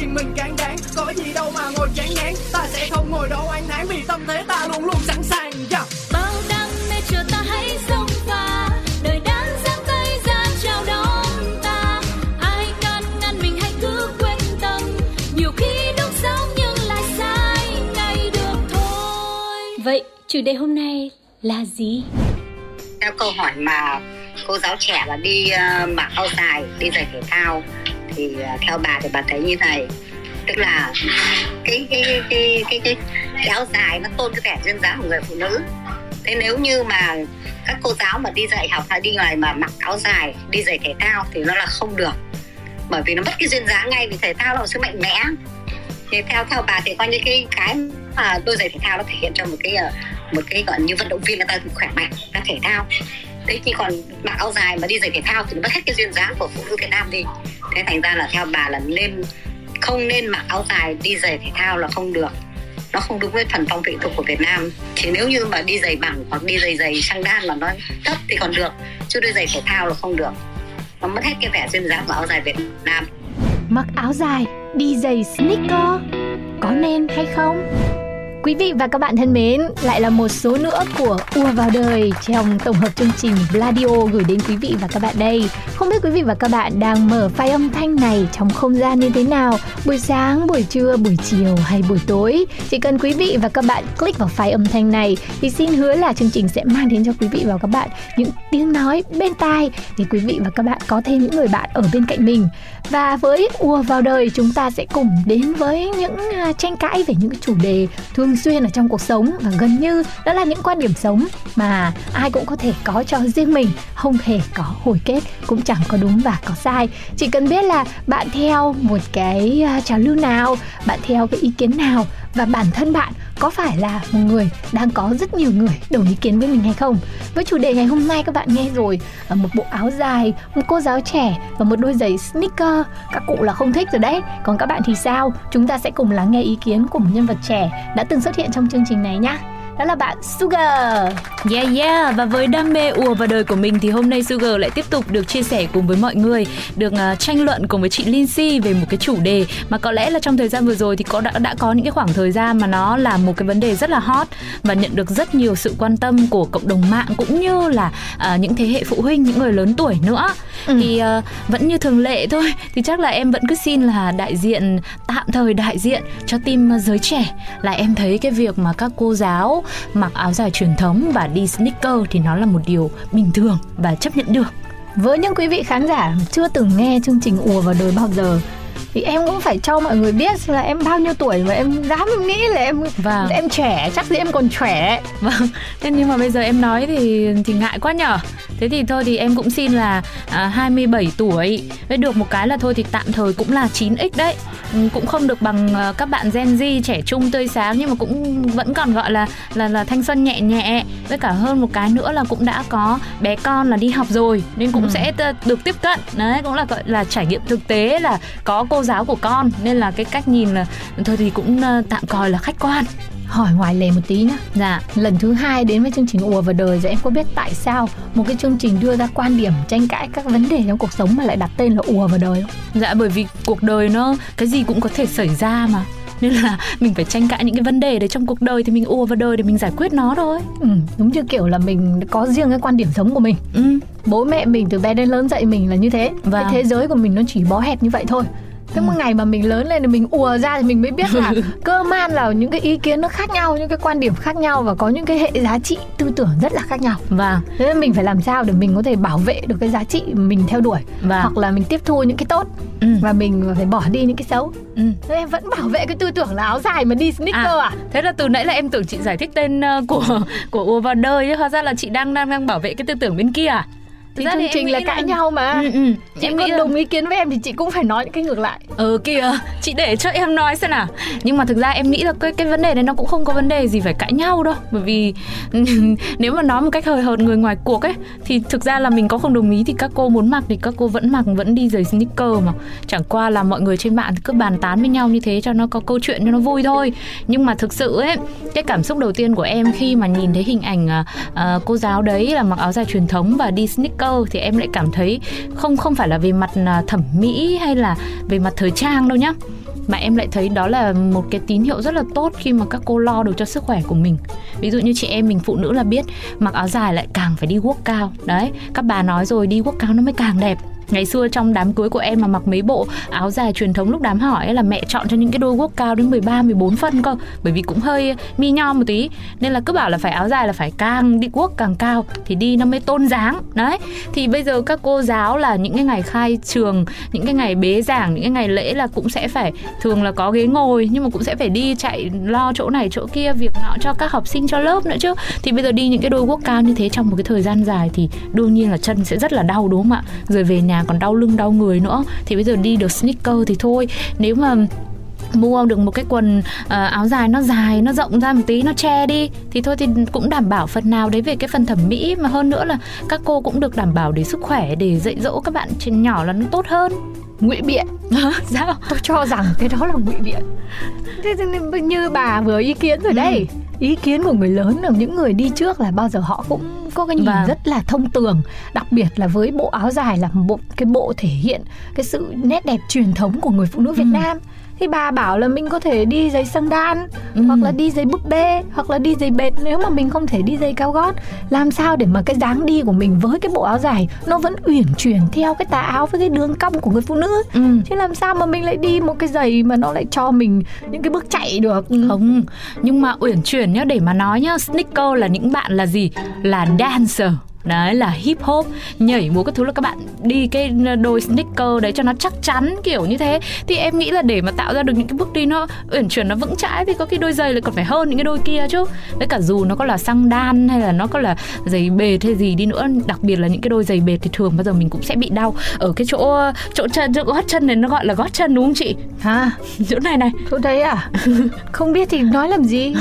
riêng mình càng đáng có gì đâu mà ngồi chán ngán. Ta sẽ không ngồi đâu oán thán vì tâm thế ta luôn luôn sẵn sàng chủ đề hôm nay là gì? theo câu hỏi mà cô giáo trẻ là đi ờ, mặc áo dài đi giày thể thao thì ờ, theo bà thì bà thấy như này. Tức là cái cái cái cái cái, cái, cái áo dài nó tôn cái vẻ duyên dáng của người phụ nữ. Thế nếu như mà các cô giáo mà đi dạy học hay đi ngoài mà mặc áo dài đi giày thể thao thì nó là không được. Bởi vì nó mất cái duyên dáng ngay vì thể thao là một sự mạnh mẽ. Thì theo theo bà thì coi như cái cái mà đôi giày thể thao nó thể hiện cho một cái ờ, một cái gọi như vận động viên người ta khỏe mạnh ta thể thao. Thế thì còn mặc áo dài mà đi giày thể thao thì nó mất hết cái duyên dáng của phụ nữ Việt Nam đi. Thế thành ra là theo bà là nên không nên mặc áo dài đi giày thể thao là không được. Nó không đúng với thần phong vị tục của Việt Nam. Chỉ nếu như mà đi giày bằng hoặc đi giày giày sang đan mà nó thấp thì còn được chứ đi giày thể thao là không được. Nó mất hết cái vẻ duyên dáng của áo dài Việt Nam. Mặc áo dài, đi giày sneaker Có nên hay không? Quý vị và các bạn thân mến, lại là một số nữa của ua vào đời trong tổng hợp chương trình Bladio gửi đến quý vị và các bạn đây. Không biết quý vị và các bạn đang mở file âm thanh này trong không gian như thế nào? Buổi sáng, buổi trưa, buổi chiều hay buổi tối? Chỉ cần quý vị và các bạn click vào file âm thanh này thì xin hứa là chương trình sẽ mang đến cho quý vị và các bạn những tiếng nói bên tai để quý vị và các bạn có thêm những người bạn ở bên cạnh mình. Và với ua vào đời chúng ta sẽ cùng đến với những à, tranh cãi về những chủ đề thường xuyên ở trong cuộc sống và gần như đó là những quan điểm sống mà ai cũng có thể có cho riêng mình, không hề có hồi kết, cũng chẳng có đúng và có sai. Chỉ cần biết là bạn theo một cái à, trào lưu nào, bạn theo cái ý kiến nào và bản thân bạn có phải là một người đang có rất nhiều người đồng ý kiến với mình hay không? Với chủ đề ngày hôm nay các bạn nghe rồi ở một bộ áo dài, một cô giáo trẻ và một đôi giày sneaker, các cụ là không thích rồi đấy. Còn các bạn thì sao? Chúng ta sẽ cùng lắng nghe ý kiến của một nhân vật trẻ đã từng xuất hiện trong chương trình này nhé đó là bạn Sugar Yeah yeah và với đam mê ùa vào đời của mình thì hôm nay Sugar lại tiếp tục được chia sẻ cùng với mọi người, được uh, tranh luận cùng với chị Lindsay về một cái chủ đề mà có lẽ là trong thời gian vừa rồi thì có đã đã có những cái khoảng thời gian mà nó là một cái vấn đề rất là hot và nhận được rất nhiều sự quan tâm của cộng đồng mạng cũng như là uh, những thế hệ phụ huynh, những người lớn tuổi nữa. Ừ. Thì uh, vẫn như thường lệ thôi thì chắc là em vẫn cứ xin là đại diện tạm thời đại diện cho team giới trẻ là em thấy cái việc mà các cô giáo mặc áo dài truyền thống và đi sneaker thì nó là một điều bình thường và chấp nhận được. Với những quý vị khán giả chưa từng nghe chương trình ùa vào đời bao giờ thì em cũng phải cho mọi người biết là em bao nhiêu tuổi và em dám nghĩ là em Vâng. em trẻ chắc gì em còn trẻ vâng thế nhưng mà bây giờ em nói thì thì ngại quá nhở? Thế thì thôi thì em cũng xin là à, 27 tuổi. Với được một cái là thôi thì tạm thời cũng là 9x đấy. Ừ, cũng không được bằng à, các bạn Gen Z trẻ trung tươi sáng nhưng mà cũng vẫn còn gọi là là là thanh xuân nhẹ nhẹ. Với cả hơn một cái nữa là cũng đã có bé con là đi học rồi nên cũng Ừ. sẽ được tiếp cận. Đấy cũng là gọi là trải nghiệm thực tế là có cô giáo của con. Nên là cái cách nhìn là thôi thì cũng à, tạm coi là khách quan. Hỏi ngoài lề một tí nhá. Dạ. Lần thứ hai đến với chương trình ùa vào đời rồi em có biết tại sao một cái chương trình đưa ra quan điểm tranh cãi các vấn đề trong cuộc sống mà lại đặt tên là ùa vào đời không? Dạ bởi vì cuộc đời nó cái gì cũng có thể xảy ra mà. Nên là mình phải tranh cãi những cái vấn đề đấy trong cuộc đời thì mình ùa vào đời để mình giải quyết nó thôi. Ừ, giống như kiểu là mình có riêng cái quan điểm sống của mình. Ừ. Bố mẹ mình từ bé đến lớn dạy mình là như thế. Vâng. cái thế giới của mình nó chỉ bó hẹp như vậy thôi thế một ngày mà mình lớn lên thì mình ùa ra thì mình mới biết là cơ man là những cái ý kiến nó khác nhau những cái quan điểm khác nhau và có những cái hệ giá trị tư tưởng rất là khác nhau vâng thế nên mình phải làm sao để mình có thể bảo vệ được cái giá trị mình theo đuổi Vâng. hoặc là mình tiếp thu những cái tốt ừ. và mình phải bỏ đi những cái xấu ừ. thế em vẫn bảo vệ cái tư tưởng là áo dài mà đi sneaker à, thế là từ nãy là em tưởng chị giải thích tên ờ, của của ùa vào đời chứ hóa ra là chị đang đang đang bảo vệ cái tư tưởng bên kia à thì ra chương trình là là- cãi nhau mà Ừ, ừ. chị Em có là- đồng ý kiến với em thì chị cũng phải nói những cái ngược lại Ừ kìa, chị để cho em nói xem nào. Nhưng mà thực ra em nghĩ là cái cái vấn đề này nó cũng không có vấn đề gì phải cãi nhau đâu, bởi vì nếu mà nói một cách hời hợt người ngoài cuộc ấy thì thực ra là mình có không đồng ý thì các cô muốn mặc thì các cô vẫn mặc vẫn đi giày sneaker mà. Chẳng qua là mọi người trên mạng cứ bàn tán với nhau như thế cho nó có câu chuyện cho nó vui thôi. Nhưng mà thực sự ấy, cái cảm xúc đầu tiên của em khi mà nhìn thấy hình ảnh à, cô giáo đấy là mặc áo dài truyền thống và đi sneaker thì em lại cảm thấy không không phải là về mặt à, thẩm mỹ hay là về mặt thời trang đâu nhá. Mà em lại thấy đó là một cái tín hiệu rất là tốt khi mà các cô lo được cho sức khỏe của mình. Ví dụ như chị em mình phụ nữ là biết mặc áo dài lại càng phải đi guốc cao. Đấy, các bà nói rồi đi guốc cao nó mới càng đẹp ngày xưa trong đám cưới của em mà mặc mấy bộ áo dài truyền thống lúc đám hỏi ấy là mẹ chọn cho những cái đôi guốc cao đến 13 14 phân cơ. Bởi vì cũng hơi mi nho một tí. Nên là cứ bảo là phải áo dài là phải càng đi guốc càng cao thì đi nó mới tôn dáng. Đấy, thì bây giờ các cô giáo là những cái ngày khai trường, những cái ngày bế giảng, những cái ngày lễ là cũng sẽ phải thường là có ghế ngồi, nhưng mà cũng sẽ phải đi chạy lo chỗ này chỗ kia, việc nọ cho các học sinh cho lớp nữa chứ. Thì bây giờ đi những cái đôi guốc cao như thế trong một cái thời gian dài thì đương nhiên là chân sẽ rất là đau, đúng không ạ? Rồi về nhà còn đau lưng đau người nữa. Thì bây giờ đi được sneaker thì thôi. Nếu mà mua được một cái quần ờ, áo dài nó dài nó rộng ra một tí nó che đi thì thôi thì cũng đảm bảo phần nào đấy về cái phần thẩm mỹ. Mà hơn nữa là các cô cũng được đảm bảo để sức khỏe để dạy dỗ các bạn nhỏ là nó tốt hơn. Ngụy biện. Sao? Tôi cho rằng cái đó là ngụy biện. Thế thì như bà vừa ý kiến rồi đây ý kiến của người lớn là những người đi trước là bao giờ họ cũng có cái nhìn Vâng. rất là thông tường. Đặc biệt là với bộ áo dài là một bộ cái bộ thể hiện cái sự nét đẹp truyền thống của người phụ nữ Việt Ừ. Nam thì bà bảo là mình có thể đi giày xăng đan Ừ. hoặc là đi giày búp bê hoặc là đi giày bệt. Nếu mà mình không thể đi giày cao gót làm sao để mà cái dáng đi của mình với cái bộ áo dài nó vẫn uyển chuyển theo cái tà áo với cái đường cong của người phụ nữ? Ừ. chứ làm sao mà mình lại đi một cái giày mà nó lại cho mình những cái bước chạy được? Không. Nhưng mà uyển chuyển nhá để mà nói nhá sneaker là những bạn là gì? Là dancer đấy là hip hop. Nhảy múa các thứ là các bạn đi cái đôi sneaker đấy cho nó chắc chắn kiểu như thế. Thì em nghĩ là để mà tạo ra được những cái bước đi nó uyển chuyển nó vững chãi thì có cái đôi giày lại còn phải hơn những cái đôi kia chứ. Với cả dù nó có là xăng đan hay là nó có là giày bệt hay gì đi nữa đặc biệt là những cái đôi giày bệt thì thường bao giờ mình cũng sẽ bị đau. Ở cái chỗ chỗ chân chỗ gót chân này nó gọi là gót chân đúng không chị? Hả? Chỗ này này. Chỗ đấy à? Không biết thì nói làm gì?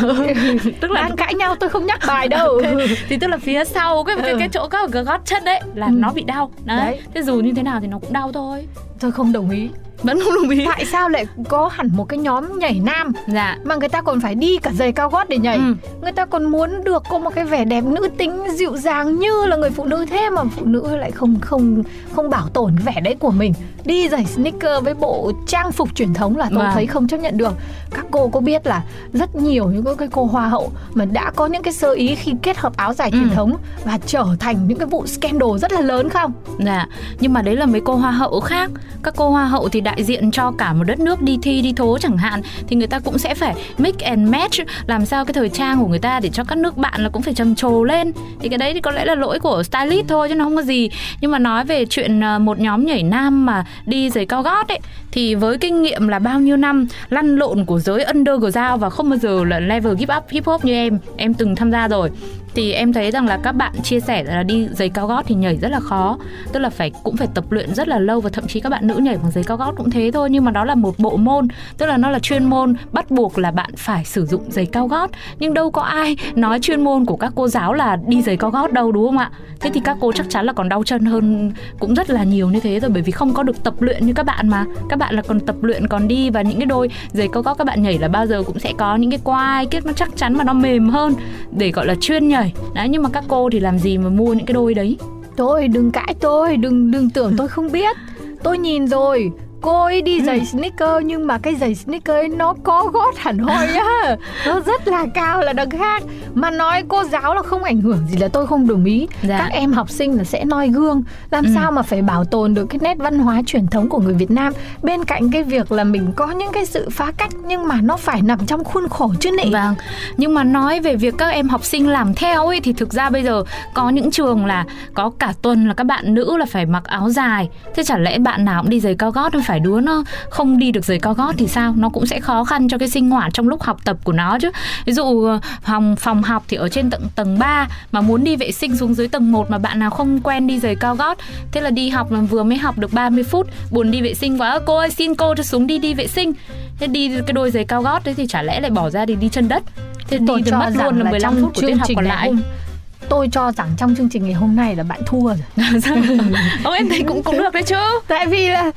Tức là đang cãi nhau tôi không nhắc bài đâu. Thì tức là phía sau cái cái, Ừ. cái chỗ các gót chân đấy là Ừ. nó bị đau đấy. Đấy. thế dù như thế nào thì nó cũng đau thôi tôi không đồng ý vẫn không đồng ý. Tại sao lại có hẳn một cái nhóm nhảy nam dạ. mà người ta còn phải đi cả giày cao gót để nhảy? Ừ. người ta còn muốn được có một cái vẻ đẹp nữ tính dịu dàng như là người phụ nữ thế mà phụ nữ lại không không không bảo tồn cái vẻ đấy của mình. Đi giày sneaker với bộ trang phục truyền thống là tôi Vâng. thấy không chấp nhận được. Các cô có biết là rất nhiều những cái- cô hoa hậu mà đã có những cái sơ ý khi kết hợp áo dài truyền Ừ. thống và trở thành những cái vụ scandal rất là lớn không? Dạ. Nhưng mà đấy là mấy cô hoa hậu khác. Các cô hoa hậu thì đại diện cho cả một đất nước đi thi, đi thố chẳng hạn, thì người ta cũng sẽ phải mix and match, làm sao cái thời trang của người ta để cho các nước bạn là cũng phải trầm trồ lên. Thì cái đấy thì có lẽ là lỗi của stylist thôi chứ nó không có gì. Nhưng mà nói về chuyện ờ, một nhóm nhảy nam mà đi giày cao gót ấy, thì với kinh nghiệm là bao nhiêu năm, lăn lộn của giới underground và không bao giờ là level give up hip hop như em. Em từng tham gia rồi thì em thấy rằng là các bạn chia sẻ là đi giày cao gót thì nhảy rất là khó. Tức là phải, cũng phải tập luyện rất là lâu và thậm chí các bạn nữ nhảy bằng giày cao gót cũng thế thôi. Nhưng mà đó là một bộ môn, tức là nó là chuyên môn bắt buộc là bạn phải sử dụng giày cao gót. Nhưng đâu có ai nói chuyên môn của các cô giáo là đi giày cao gót đâu, đúng không ạ? Thế thì các cô chắc chắn là còn đau chân hơn, cũng rất là nhiều như thế rồi, bởi vì không có được tập luyện như các bạn mà. Các bạn là còn tập luyện, còn đi và những cái đôi giày cao gót các bạn nhảy là bao giờ cũng sẽ có những cái quai kiếc nó chắc chắn và nó mềm hơn để, gọi là, chuyên nhảy đấy nhưng mà các cô thì làm gì mà mua những cái đôi đấy Tôi đừng cãi tôi, đừng đừng tưởng tôi không biết. Tôi nhìn rồi, cô ấy đi giày sneaker nhưng mà cái giày sneaker ấy nó có gót hẳn hoi á. Nó rất là cao là đằng khác. Mà nói cô giáo là không ảnh hưởng gì là tôi không đồng ý. Dạ. Các em học sinh là sẽ noi gương. Làm Ừ. sao mà phải bảo tồn được cái nét văn hóa truyền thống của người Việt Nam bên cạnh cái việc là mình có những cái sự phá cách nhưng mà nó phải nằm trong khuôn khổ chứ nị. Vâng, nhưng mà nói về việc các em học sinh làm theo ấy thì thực ra bây giờ có những trường là có cả tuần là các bạn nữ là phải mặc áo dài. Thế chả lẽ bạn nào cũng đi giày cao gót không phải đứa nó không đi được giày cao gót thì sao? Nó cũng sẽ khó khăn cho cái sinh hoạt trong lúc học tập của nó chứ. Ví dụ ờ, phòng phòng học thì ở trên tận tầng 3 mà muốn đi vệ sinh xuống dưới tầng 1 mà bạn nào không quen đi giày cao gót. Thế là đi học là vừa mới học được 30 phút buồn đi vệ sinh quá. Cô ơi xin cô cho xuống đi đi vệ sinh. Thế đi cái đôi giày cao gót đấy thì chả lẽ lại bỏ ra để đi chân đất. Thế Tôi đi thì cho mất luôn là là 15 trong phút của tiết học còn lại tôi cho rằng trong chương trình ngày hôm nay là bạn thua rồi Sao? Ông em thấy cũng cũng được đấy chứ tại vì là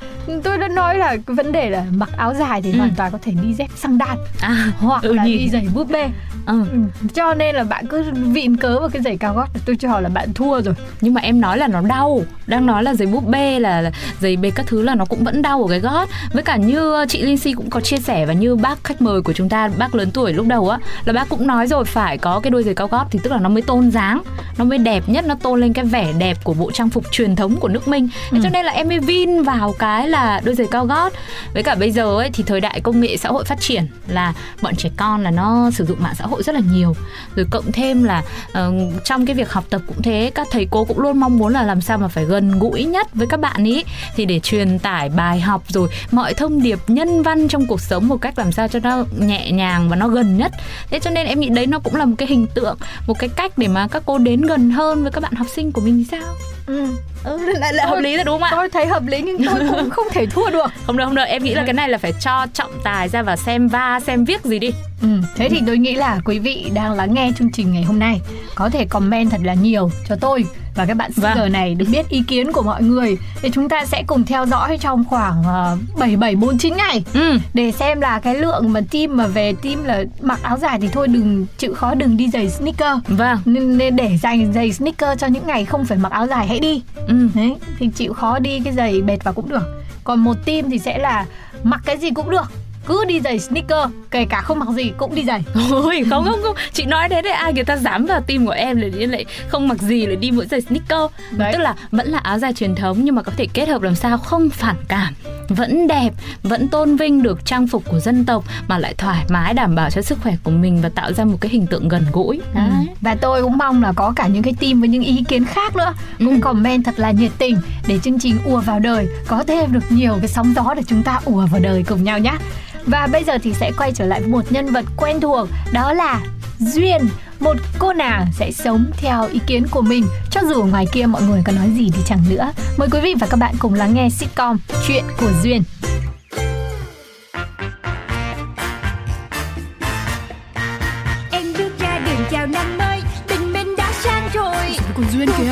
tôi đã nói là vấn đề là mặc áo dài thì Ừ. hoàn toàn có thể đi dép xăng đan à hoặc Ừ là nhỉ. đi giày búp bê ừ. ừ. cho nên là bạn cứ vịn cớ vào cái giày cao gót tôi cho là bạn thua rồi nhưng mà em nói là nó đau đang nói là giày búp bê là, là giày bê các thứ là nó cũng vẫn đau ở cái gót với cả như chị Linh Si cũng có chia sẻ và như bác khách mời của chúng ta bác lớn tuổi lúc đầu á là bác cũng nói rồi phải có cái đôi giày cao gót thì tức là nó mới tôn dáng nó mới đẹp nhất nó tôn lên cái vẻ đẹp của bộ trang phục truyền thống của nước Minh. Thế cho nên là em mới vin vào cái là đôi giày cao gót. Với cả bây giờ ấy thì thời đại công nghệ xã hội phát triển là bọn trẻ con là nó sử dụng mạng xã hội rất là nhiều. Rồi cộng thêm là ờ, trong cái việc học tập cũng thế các thầy cô cũng luôn mong muốn là làm sao mà phải gần gũi nhất với các bạn ý. Thì để truyền tải bài học rồi mọi thông điệp nhân văn trong cuộc sống một cách làm sao cho nó nhẹ nhàng và nó gần nhất. Thế cho nên em nghĩ đấy nó cũng là một cái hình tượng một cái cách để mà các cô đến gần hơn với các bạn học sinh của mình thì sao? Ừ. ừ, lại là hợp lý rồi đúng không ạ? tôi thấy hợp lý nhưng tôi cũng không thể thua được. Không được không được em nghĩ là cái này là phải cho trọng tài ra và xem va xem viết gì đi. Ừ, thế thì tôi nghĩ là quý vị đang lắng nghe chương trình ngày hôm nay. Có thể comment thật là nhiều cho tôi và các bạn Vâng. Singer này được biết ý kiến của mọi người. Để chúng ta sẽ cùng theo dõi trong khoảng uh, 7749 ngày. Ừ. Để xem là cái lượng mà team mà về team là mặc áo dài thì thôi đừng chịu khó đừng đi giày sneaker. Vâng. Nên, nên để dành giày sneaker cho những ngày không phải mặc áo dài hãy đi. Ừ. Đấy thì chịu khó đi cái giày bệt vào cũng được. Còn một team thì sẽ là mặc cái gì cũng được cứ đi giày sneaker kể cả không mặc gì cũng đi giày Ôi không không không Chị nói thế đấy ai người ta dám vào tim của em là đi lại không mặc gì lại đi mỗi giày sneaker Đấy. Tức là vẫn là áo dài truyền thống nhưng mà có thể kết hợp làm sao không phản cảm Vẫn đẹp, vẫn tôn vinh được trang phục của dân tộc Mà lại thoải mái đảm bảo cho sức khỏe của mình Và tạo ra một cái hình tượng gần gũi. Ừ. Và tôi cũng mong là có cả những cái team với những ý kiến khác nữa cũng Ừ. comment thật là nhiệt tình để chương trình ùa vào đời có thêm được nhiều cái sóng gió để chúng ta ùa vào đời cùng nhau nhé. Và bây giờ thì sẽ quay trở lại với một nhân vật quen thuộc đó là Duyên một cô nàng sẽ sống theo ý kiến của mình. Cho dù ở ngoài kia mọi người có nói gì thì chẳng nữa. Mời quý vị và các bạn cùng lắng nghe sitcom chuyện của Duyên. Em bước ra đường chào năm mới Tình mình đã sang rồi. Còn Duyên kìa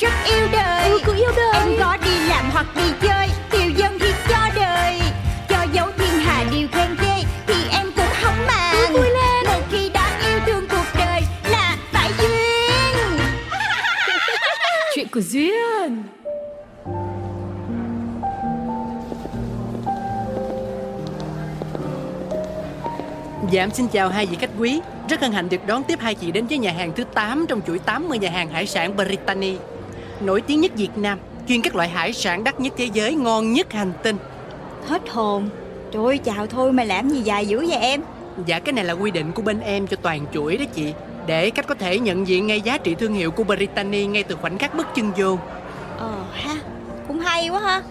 rất yêu đời. Ừ, cứ yêu đời. Em có đi làm hoặc đi chơi Tiêu dân thì cho đời. Cho dấu thiên hà điều khen ghê Thì em cũng không màng. Cứ vui lên. Một khi đã yêu thương cuộc đời Là phải duyên. Chuyện của Duyên. Dạ em xin chào hai vị khách quý. Rất hân hạnh được đón tiếp hai chị đến với nhà hàng thứ 8 Trong chuỗi 80 nhà hàng hải sản Brittany Nổi tiếng nhất Việt Nam Chuyên các loại hải sản đắt nhất thế giới Ngon nhất hành tinh. Hết hồn. Trời ơi chào thôi mà làm gì dài dữ vậy em? Dạ cái này là quy định của bên em cho toàn chuỗi đó chị. Để khách có thể nhận diện ngay giá trị thương hiệu của Brittany Ngay từ khoảnh khắc bước chân vô. Ờ ha Cũng hay quá ha.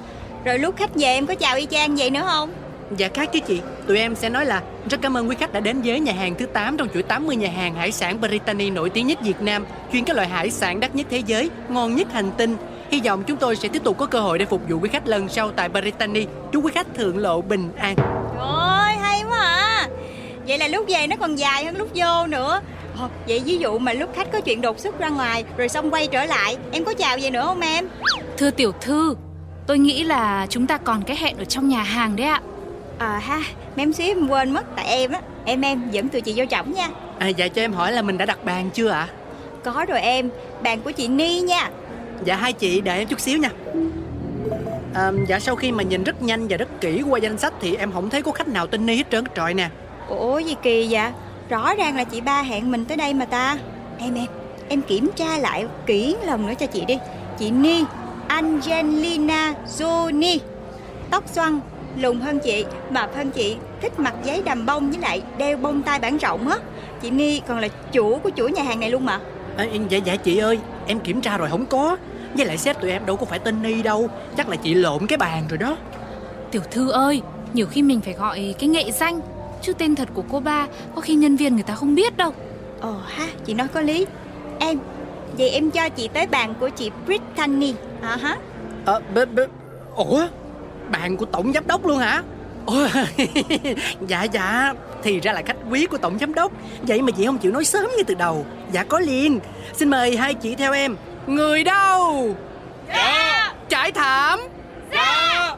Rồi lúc khách về em có chào y chang vậy nữa không Dạ khác chứ chị. Tụi em sẽ nói là Rất cảm ơn quý khách đã đến với nhà hàng thứ 8 Trong chuỗi 80 nhà hàng hải sản Brittany nổi tiếng nhất Việt Nam Chuyên các loại hải sản đắt nhất thế giới Ngon nhất hành tinh. Hy vọng chúng tôi sẽ tiếp tục có cơ hội để phục vụ quý khách lần sau tại Brittany. Chúc quý khách thượng lộ bình an. Trời ơi hay quá à. Vậy là lúc về nó còn dài hơn lúc vô nữa. Ờ, Vậy ví dụ mà lúc khách có chuyện đột xuất ra ngoài Rồi xong quay trở lại Em có chào về nữa không em? Thưa tiểu thư Tôi nghĩ là chúng ta còn cái hẹn ở trong nhà hàng đấy ạ. Ờ ha, mém xíu em quên mất tại em á. Em em dẫn tụi chị vô trọng nha. À, dạ cho em hỏi là mình đã đặt bàn chưa ạ? Có rồi em, bàn của chị Ni nha. Dạ hai chị đợi em chút xíu nha. À, dạ sau khi mà nhìn rất nhanh và rất kỹ qua danh sách thì em không thấy có khách nào tên Ni hết trơn trọi nè. Ủa gì kỳ vậy? Rõ ràng là chị ba hẹn mình tới đây mà ta. Em em, em kiểm tra lại kỹ lần nữa cho chị đi. Chị Ni, Angelina Jolie. Tóc xoăn, lùn hơn chị, mập hơn chị, thích mặc giấy đầm bông với lại đeo bông tai bản rộng á. Chị Ni còn là chủ của chuỗi nhà hàng này luôn mà. À, dạ dạ chị ơi, em kiểm tra rồi không có. Với lại sếp tụi em đâu có phải tên Ni đâu, chắc là chị lộn cái bàn rồi đó. Tiểu thư ơi, nhiều khi mình phải gọi cái nghệ danh chứ tên thật của cô ba có khi nhân viên người ta không biết đâu. Ồ ha, chị nói có lý. Em, vậy em cho chị tới bàn của chị Brittany. À ha. Ờ, b, b, ủa, bàn của tổng giám đốc luôn hả? Dạ dạ, thì ra là khách quý của tổng giám đốc. Vậy mà chị không chịu nói sớm như từ đầu. Dạ có liền. Xin mời hai chị theo em. Người đâu? Dạ. Trải thảm. Dạ.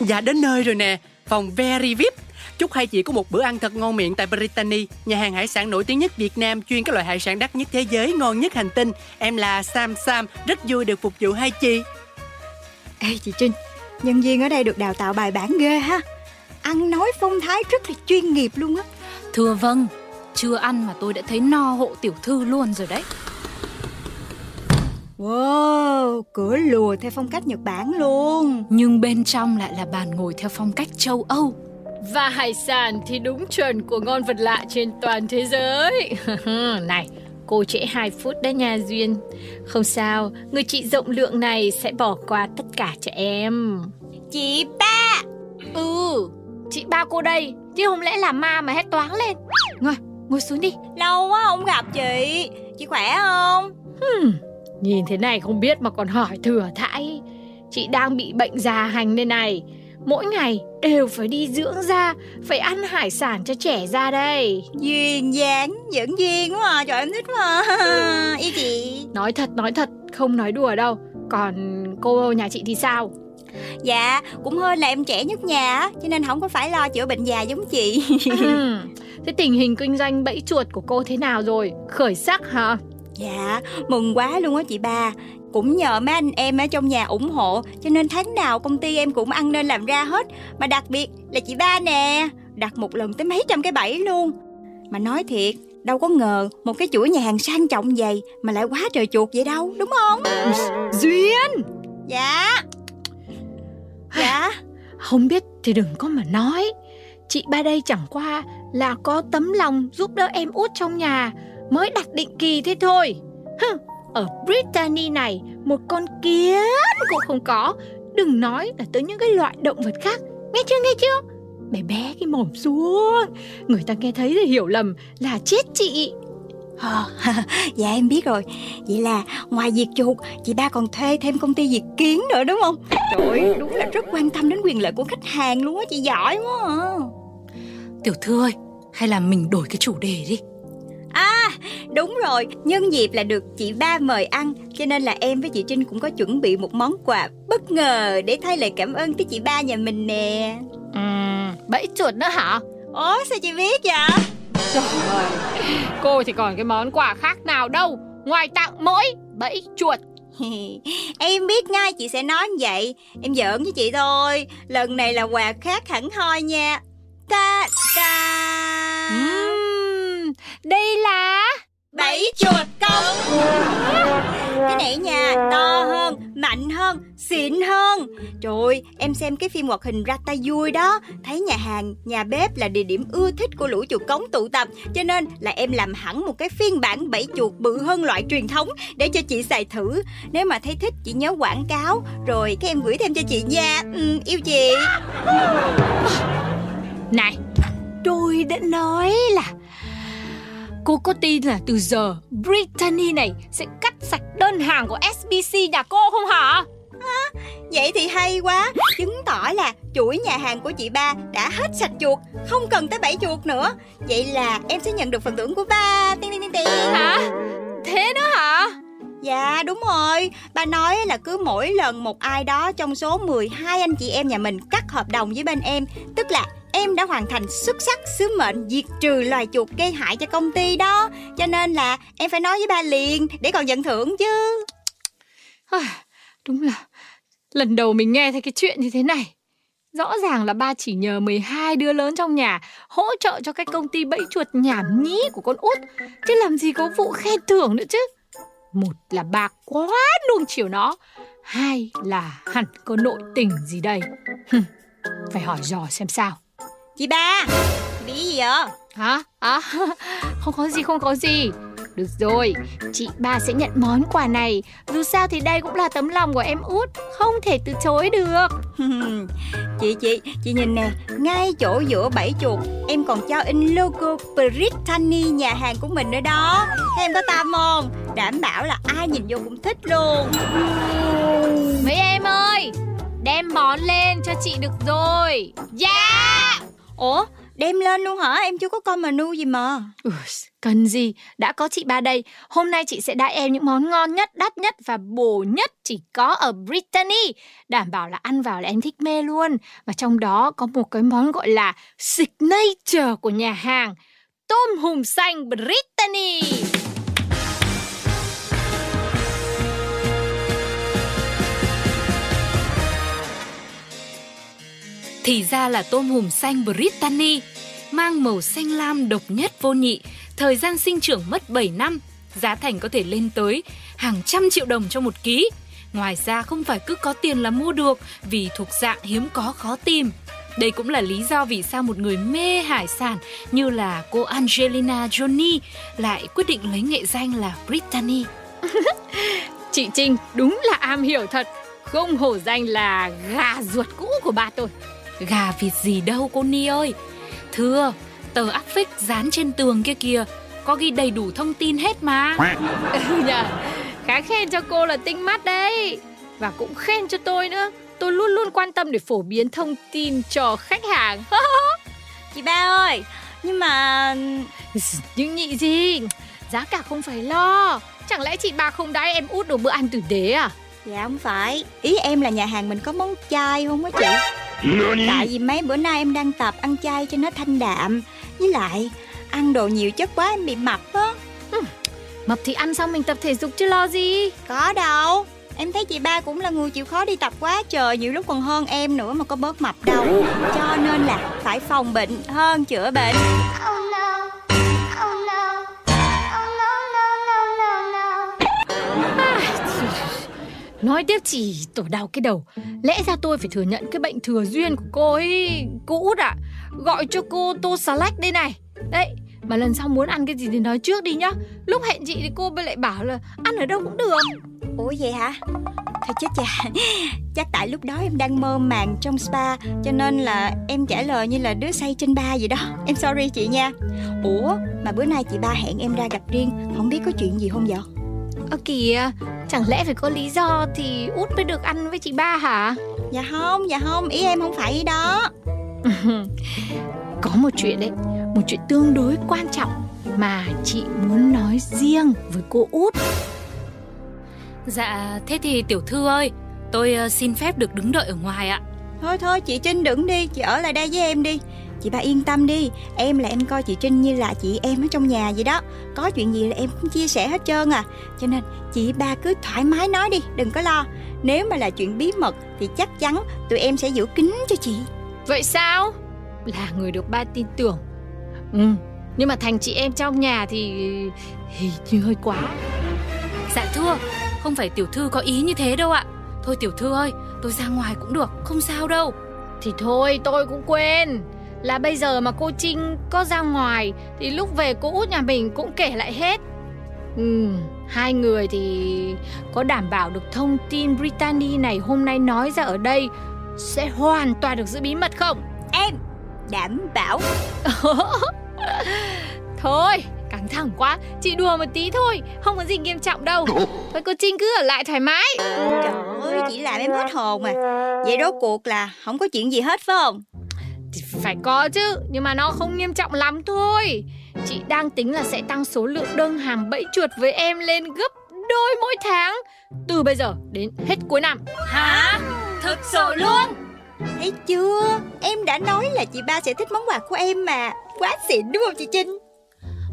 Dạ đến nơi rồi nè, phòng Very VIP. Chúc hai chị có một bữa ăn thật ngon miệng tại Brittany, nhà hàng hải sản nổi tiếng nhất Việt Nam, chuyên các loại hải sản đắt nhất thế giới, ngon nhất hành tinh. Em là Sam Sam, rất vui được phục vụ hai chị. Ê chị Trinh, nhân viên ở đây được đào tạo bài bản ghê ha. Ăn nói phong thái rất là chuyên nghiệp luôn á. Thưa vâng, chưa ăn mà tôi đã thấy no hộ tiểu thư luôn rồi đấy. Wow, cửa lùa theo phong cách Nhật Bản luôn. Nhưng bên trong lại là bàn ngồi theo phong cách châu Âu. Và hải sản thì đúng chuẩn của ngon vật lạ trên toàn thế giới. này, cô trễ 2 phút đấy nha Duyên. Không sao, người chị rộng lượng này sẽ bỏ qua tất cả cho em. Chị ba. Ừ, chị ba cô đây, chứ không lẽ là ma mà hét toáng lên. Ngồi, ngồi xuống đi. Lâu quá không gặp chị. Chị khỏe không? Hmm, nhìn thế này không biết mà còn hỏi thừa thãi. Chị đang bị bệnh già hành đây này. Mỗi ngày đều phải đi dưỡng da, phải ăn hải sản cho trẻ ra đây. Duyên dáng, dẫn duyên quá à. Trời em thích mà. Yêu chị. Nói thật, nói thật, không nói đùa đâu. Còn cô nhà chị thì sao? Dạ, cũng hơi là em trẻ nhất nhà á, cho nên không có phải lo chữa bệnh già giống chị. Ừ, Thế tình hình kinh doanh bẫy chuột của cô thế nào rồi? Khởi sắc hả? Dạ, mừng quá luôn á chị ba. Cũng nhờ mấy anh em ở trong nhà ủng hộ cho nên tháng nào công ty em cũng ăn nên làm ra hết. Mà đặc biệt là chị ba nè, đặt một lần tới mấy trăm cái bẫy luôn. Mà nói thiệt, đâu có ngờ một cái chuỗi nhà hàng sang trọng vậy mà lại quá trời chuột vậy đâu, đúng không? Duyên! Dạ. Dạ. Không biết thì đừng có mà nói. Chị ba đây chẳng qua là có tấm lòng giúp đỡ em út trong nhà mới đặt định kỳ thế thôi. Hừ, ở Brittany này một con kiến cũng không có. Đừng nói là tới những cái loại động vật khác. Nghe chưa nghe chưa? Bé bé cái mồm xuống. Người ta nghe thấy thì hiểu lầm là chết chị. Ờ, dạ em biết rồi Vậy là ngoài việc chuột Chị ba còn thuê thêm công ty diệt kiến nữa đúng không Trời ơi, đúng là rất quan tâm đến quyền lợi của khách hàng luôn á Chị giỏi quá à. Tiểu thư ơi, hay là mình đổi cái chủ đề đi. Đúng rồi Nhân dịp là được chị ba mời ăn Cho nên là em với chị Trinh cũng có chuẩn bị một món quà bất ngờ Để thay lời cảm ơn tới chị ba nhà mình nè. Ừ, bẫy chuột nữa hả? Ủa sao chị biết vậy? Trời ơi, cô thì còn cái món quà khác nào đâu. Ngoài tặng mỗi bẫy chuột. Em biết ngay chị sẽ nói như vậy. Em giỡn với chị thôi. Lần này là quà khác hẳn hoi nha. Ta ta. Ừm, Đây là Bẫy chuột công Cái này nha To hơn, mạnh hơn, xịn hơn. Trời ơi, em xem cái phim hoạt hình ra tay vui đó. Thấy nhà hàng, nhà bếp là địa điểm ưa thích của lũ chuột cống tụ tập. Cho nên là em làm hẳn một cái phiên bản bẫy chuột bự hơn loại truyền thống Để cho chị xài thử. Nếu mà thấy thích chị nhớ quảng cáo. Rồi các em gửi thêm cho chị. Nha ừ, Yêu chị. Này, tôi đã nói là Cô có tin là từ giờ Brittany này sẽ cắt sạch đơn hàng của SBC nhà cô không hả? Vậy thì hay quá Chứng tỏ là chuỗi nhà hàng của chị ba đã hết sạch chuột Không cần tới bảy chuột nữa Vậy là em sẽ nhận được phần thưởng của ba Tiên tiên tiên tiên Hả? Thế đó hả? Dạ đúng rồi Ba nói là cứ mỗi lần một ai đó trong số 12 anh chị em nhà mình cắt hợp đồng với bên em Tức là em đã hoàn thành xuất sắc sứ mệnh diệt trừ loài chuột gây hại cho công ty đó Cho nên là em phải nói với ba liền để còn nhận thưởng chứ À, Đúng là lần đầu mình nghe thấy cái chuyện như thế này. Rõ ràng là ba chỉ nhờ 12 đứa lớn trong nhà hỗ trợ cho cái công ty bẫy chuột nhảm nhí của con út. Chứ làm gì có vụ khen thưởng nữa chứ. Một là ba quá nuông chiều nó. Hai là hẳn có nội tình gì đây. Phải hỏi dò xem sao. Chị ba Bị gì vậy Hả? À, không có gì, không có gì. Được rồi, chị ba sẽ nhận món quà này. Dù sao thì đây cũng là tấm lòng của em út, không thể từ chối được. Chị chị Chị nhìn nè Ngay chỗ giữa bảy chuột Em còn cho in logo Brittany nhà hàng của mình nữa đó em có tâm không Đảm bảo là ai nhìn vô cũng thích luôn Mấy em ơi, đem món lên cho chị được rồi. Dạ! Ủa đem lên luôn hả Em chưa có coi menu gì mà Ừ, cần gì, đã có chị ba đây. Hôm nay chị sẽ đãi em những món ngon nhất, đắt nhất và bổ nhất chỉ có ở Brittany. Đảm bảo là ăn vào là em thích mê luôn. Và trong đó có một cái món gọi là signature của nhà hàng. Tôm hùm xanh Brittany. Thì ra là tôm hùm xanh Brittany, mang màu xanh lam độc nhất vô nhị, thời gian sinh trưởng mất 7 năm, giá thành có thể lên tới hàng trăm triệu đồng cho một ký. Ngoài ra không phải cứ có tiền là mua được vì thuộc dạng hiếm có khó tìm. Đây cũng là lý do vì sao một người mê hải sản như là cô Angelina Jolie lại quyết định lấy nghệ danh là Brittany. Chị Trinh đúng là am hiểu thật. Không hổ danh là gà ruột cũ của ba tôi. Gà vịt gì đâu cô Ni ơi Thưa Tờ áp phích dán trên tường kia kìa Có ghi đầy đủ thông tin hết mà Ừ nhờ, khá khen cho cô là tinh mắt đấy. Và cũng khen cho tôi nữa. Tôi luôn luôn quan tâm để phổ biến thông tin cho khách hàng. Chị ba ơi Nhưng mà Nhưng nhị gì, giá cả không phải lo. Chẳng lẽ chị ba không đãi em út đồ bữa ăn tử tế à? Dạ không phải. Ý em là nhà hàng mình có món chay không á chị? Tại vì mấy bữa nay em đang tập ăn chay cho nó thanh đạm. Với lại Ăn đồ nhiều chất quá em bị mập á. Mập thì ăn xong mình tập thể dục chứ lo gì. Có đâu. Em thấy chị ba cũng là người chịu khó đi tập quá trời Nhiều lúc còn hơn em nữa mà có bớt mập đâu. Cho nên là phải phòng bệnh hơn chữa bệnh Nói tiếp chỉ tổ đau cái đầu. Lẽ ra tôi phải thừa nhận cái bệnh thừa duyên của cô ấy Cô út ạ Gọi cho cô tô salad đây này. Đấy, Mà lần sau muốn ăn cái gì thì nói trước đi nhá. Lúc hẹn chị thì cô lại bảo là Ăn ở đâu cũng được. Ủa vậy hả? Thôi chết chà Chắc tại lúc đó em đang mơ màng trong spa, Cho nên là em trả lời như là đứa say trên ba vậy đó. Em sorry chị nha. Ủa, mà bữa nay chị ba hẹn em ra gặp riêng, Không biết có chuyện gì không vậy? Ơ kìa Chẳng lẽ phải có lý do thì út mới được ăn với chị ba hả? Dạ không dạ không Ý em không phải ý đó. Có một chuyện đấy Một chuyện tương đối quan trọng Mà chị muốn nói riêng với cô út. Dạ thế thì tiểu thư ơi Tôi ờ, xin phép được đứng đợi ở ngoài ạ. Thôi thôi chị Trinh đừng đi Chị ở lại đây với em đi Chị ba yên tâm đi Em là em coi chị Trinh như là chị em ở trong nhà vậy đó. Có chuyện gì là em cũng chia sẻ hết trơn à. Cho nên chị ba cứ thoải mái nói đi Đừng có lo. Nếu mà là chuyện bí mật Thì chắc chắn tụi em sẽ giữ kín cho chị. Vậy sao? Là người được ba tin tưởng. Ừ Nhưng mà thành chị em trong nhà thì Hình như hơi quá. Dạ thưa Không phải tiểu thư có ý như thế đâu ạ. Thôi tiểu thư ơi Tôi ra ngoài cũng được Không sao đâu. Thì thôi tôi cũng quên Là bây giờ mà cô Trinh có ra ngoài Thì lúc về cô út nhà mình cũng kể lại hết Ừ, hai người thì có đảm bảo được thông tin Brittany này hôm nay nói ra ở đây sẽ hoàn toàn được giữ bí mật không? Em đảm bảo Thôi, căng thẳng quá, chị đùa một tí thôi, không có gì nghiêm trọng đâu. Thôi cô Trinh cứ ở lại thoải mái. Trời ơi chị làm em hết hồn mà Vậy rốt cuộc là không có chuyện gì hết phải không Thì phải có chứ Nhưng mà nó không nghiêm trọng lắm thôi. Chị đang tính là sẽ tăng số lượng đơn hàng bẫy chuột với em lên gấp đôi mỗi tháng Từ bây giờ đến hết cuối năm. Hả? Thực sự luôn? Thấy chưa? Em đã nói là chị ba sẽ thích món quà của em mà. Quá xịn đúng không chị Trinh?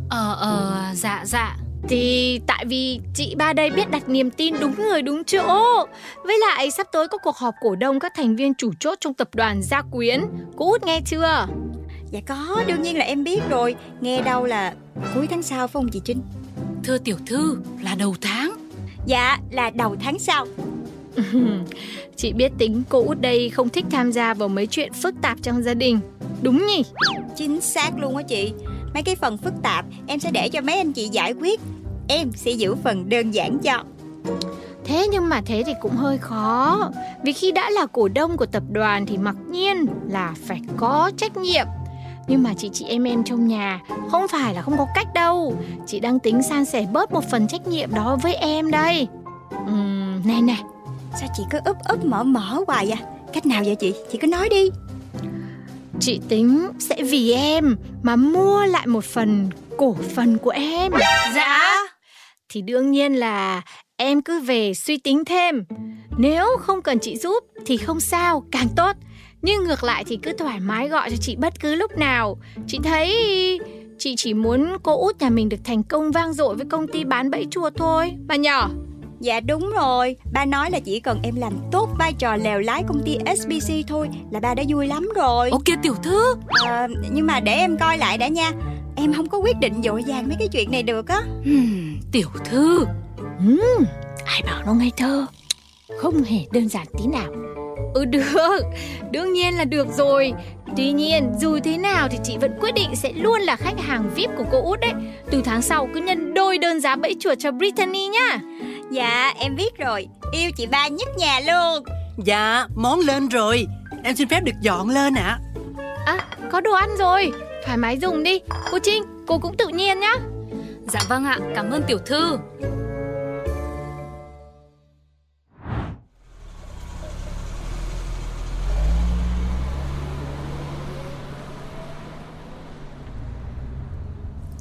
Ờ ờ dạ dạ Thì tại vì chị ba đây biết đặt niềm tin đúng người đúng chỗ. Với lại sắp tới có cuộc họp cổ đông các thành viên chủ chốt trong tập đoàn Gia Quyến. Cô út nghe chưa? Dạ có đương nhiên là em biết rồi. Nghe đâu là cuối tháng sau phải không chị Trinh? Thưa tiểu thư là đầu tháng. Dạ là đầu tháng sau. Chị biết tính cô út đây không thích tham gia vào mấy chuyện phức tạp trong gia đình. Đúng nhỉ? Chính xác luôn á chị Mấy cái phần phức tạp em sẽ để cho mấy anh chị giải quyết. Em sẽ giữ phần đơn giản cho. Thế nhưng mà thế thì cũng hơi khó. Vì khi đã là cổ đông của tập đoàn thì mặc nhiên là phải có trách nhiệm. Nhưng mà chị chị em em trong nhà không phải là không có cách đâu. Chị đang tính san sẻ bớt một phần trách nhiệm đó với em đây. Uhm, Này này. Sao chị cứ úp úp mở mở hoài vậy? Cách nào vậy chị? Chị cứ nói đi Chị tính sẽ vì em mà mua lại một phần cổ phần của em. Dạ. Thì đương nhiên là em cứ về suy tính thêm. Nếu không cần chị giúp thì không sao, càng tốt. Nhưng ngược lại thì cứ thoải mái gọi cho chị bất cứ lúc nào. Chị thấy chị chỉ muốn cô út nhà mình được thành công vang dội với công ty bán bẫy chuột thôi. Bà nhỏ Dạ đúng rồi. Ba nói là chỉ cần em làm tốt vai trò lèo lái công ty SBC thôi Là ba đã vui lắm rồi. Ok tiểu thư. À, Nhưng mà để em coi lại đã nha. Em không có quyết định dội vàng mấy cái chuyện này được á. Hmm, Tiểu thư. Uhm, Ai bảo nó ngây thơ? Không hề đơn giản tí nào. Ừ được, đương nhiên là được rồi. Tuy nhiên, dù thế nào thì chị vẫn quyết định sẽ luôn là khách hàng VIP của cô út đấy. Từ tháng sau cứ nhân đôi đơn giá bẫy chuột cho Brittany nhá Dạ, em biết rồi. Yêu chị ba nhất nhà luôn. Dạ, món lên rồi. Em xin phép được dọn lên ạ. À. à, có đồ ăn rồi. Thoải mái dùng đi. Cô Trinh, cô cũng tự nhiên nhá. Dạ vâng ạ, cảm ơn tiểu thư.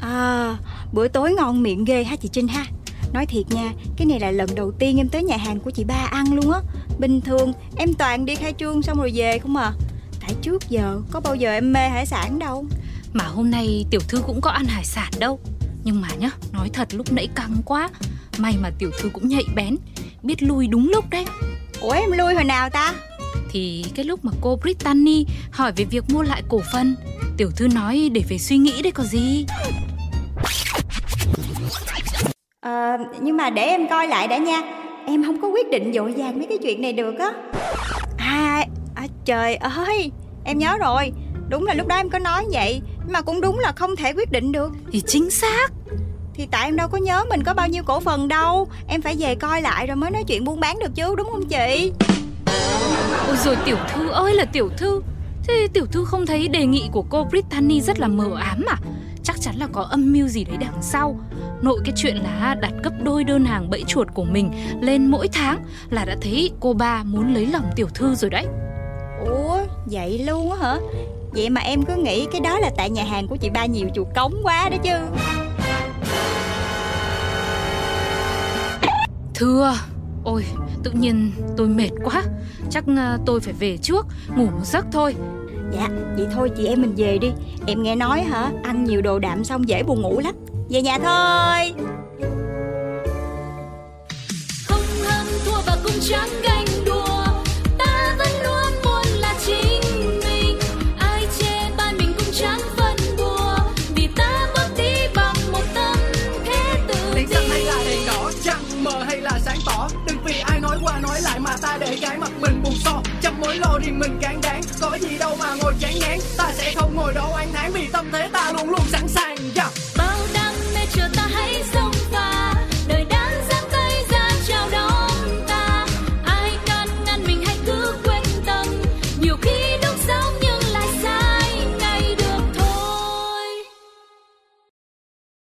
À, bữa tối ngon miệng ghê ha chị Trinh ha Nói thiệt nha, cái này là lần đầu tiên em tới nhà hàng của chị ba ăn luôn á. Bình thường em toàn đi khai trương xong rồi về không à. Tại trước giờ có bao giờ em mê hải sản đâu. Mà hôm nay tiểu thư cũng có ăn hải sản đâu. Nhưng mà nhá, nói thật lúc nãy căng quá. May mà tiểu thư cũng nhạy bén Biết lui đúng lúc đấy. Ủa em lui hồi nào ta? Thì cái lúc mà cô Brittany hỏi về việc mua lại cổ phần Tiểu thư nói để về suy nghĩ đấy có gì à, Nhưng mà để em coi lại đã nha. Em không có quyết định dội vàng mấy cái chuyện này được á. À, à trời ơi Em nhớ rồi. Đúng là lúc đó em có nói vậy Nhưng mà cũng đúng là không thể quyết định được. Thì chính xác. Thì tại em đâu có nhớ mình có bao nhiêu cổ phần đâu. Em phải về coi lại rồi mới nói chuyện buôn bán được chứ Đúng không chị? Ôi rồi tiểu thư ơi là tiểu thư. Thế tiểu thư không thấy đề nghị của cô Brittany rất là mờ ám à? Chắc chắn là có âm mưu gì đấy đằng sau Nội cái chuyện là đặt gấp đôi đơn hàng bẫy chuột của mình lên mỗi tháng Là đã thấy cô ba muốn lấy lòng tiểu thư rồi đấy. Ủa vậy luôn á hả? Vậy mà em cứ nghĩ cái đó là tại nhà hàng của chị ba nhiều chuột cống quá đó chứ. Thưa Ôi tự nhiên tôi mệt quá. Chắc ờ, tôi phải về trước Ngủ một giấc thôi. Dạ vậy thôi chị em mình về đi. Em nghe nói hả Ăn nhiều đồ đạm xong dễ buồn ngủ lắm Về nhà thôi. Không hơn thua và cũng chẳng ganh đùa. Ta vẫn luôn muốn là chính mình. Ai chê bai mình cũng chẳng phân bùa. Vì ta bước đi bằng một tâm thế tự Đèn tin xanh hay là đèn đỏ Trăng mờ hay là sáng tỏ? Đừng vì ai nói qua nói lại mà ta để cái mặt mình buồn so Trăm mối lo riêng mình cán đáng Có gì đâu mà ngồi chán ngán. Ta sẽ không ngồi đó oán thán Vì tâm thế ta luôn luôn sẵn